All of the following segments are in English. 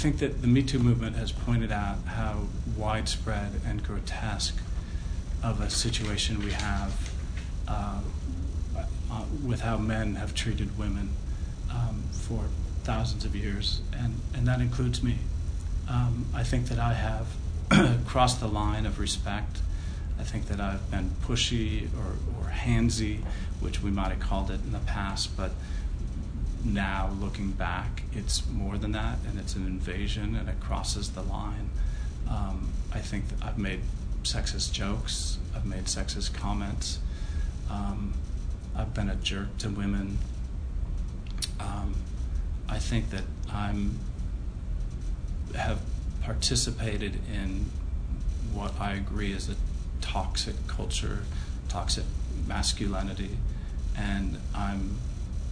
think that the Me Too movement has pointed out how widespread and grotesque of a situation we have uh, uh, with how men have treated women um, for thousands of years, and, and that includes me. Um, I think that I have crossed the line of respect. I think that I've been pushy or, or handsy, which we might have called it in the past, but now looking back, it's more than that, and it's an invasion, and it crosses the line. Um, I think I've made sexist jokes, I've made sexist comments, um, I've been a jerk to women. Um, I think that I'm have participated in what I agree is a toxic culture, toxic masculinity, and I'm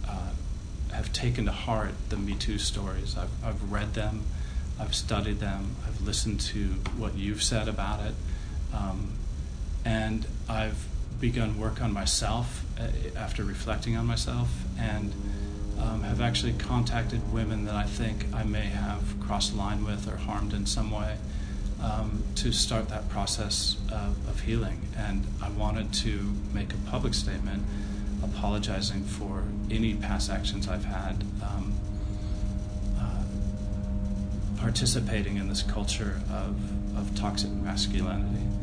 uh, taken to heart the Me Too stories. I've, I've read them, I've studied them, I've listened to what you've said about it, um, and I've begun work on myself uh, after reflecting on myself, and um, have actually contacted women that I think I may have crossed line with or harmed in some way. Um, to start that process of, of healing, and I wanted to make a public statement apologizing for any past actions I've had, um, uh, participating in this culture of, of toxic masculinity.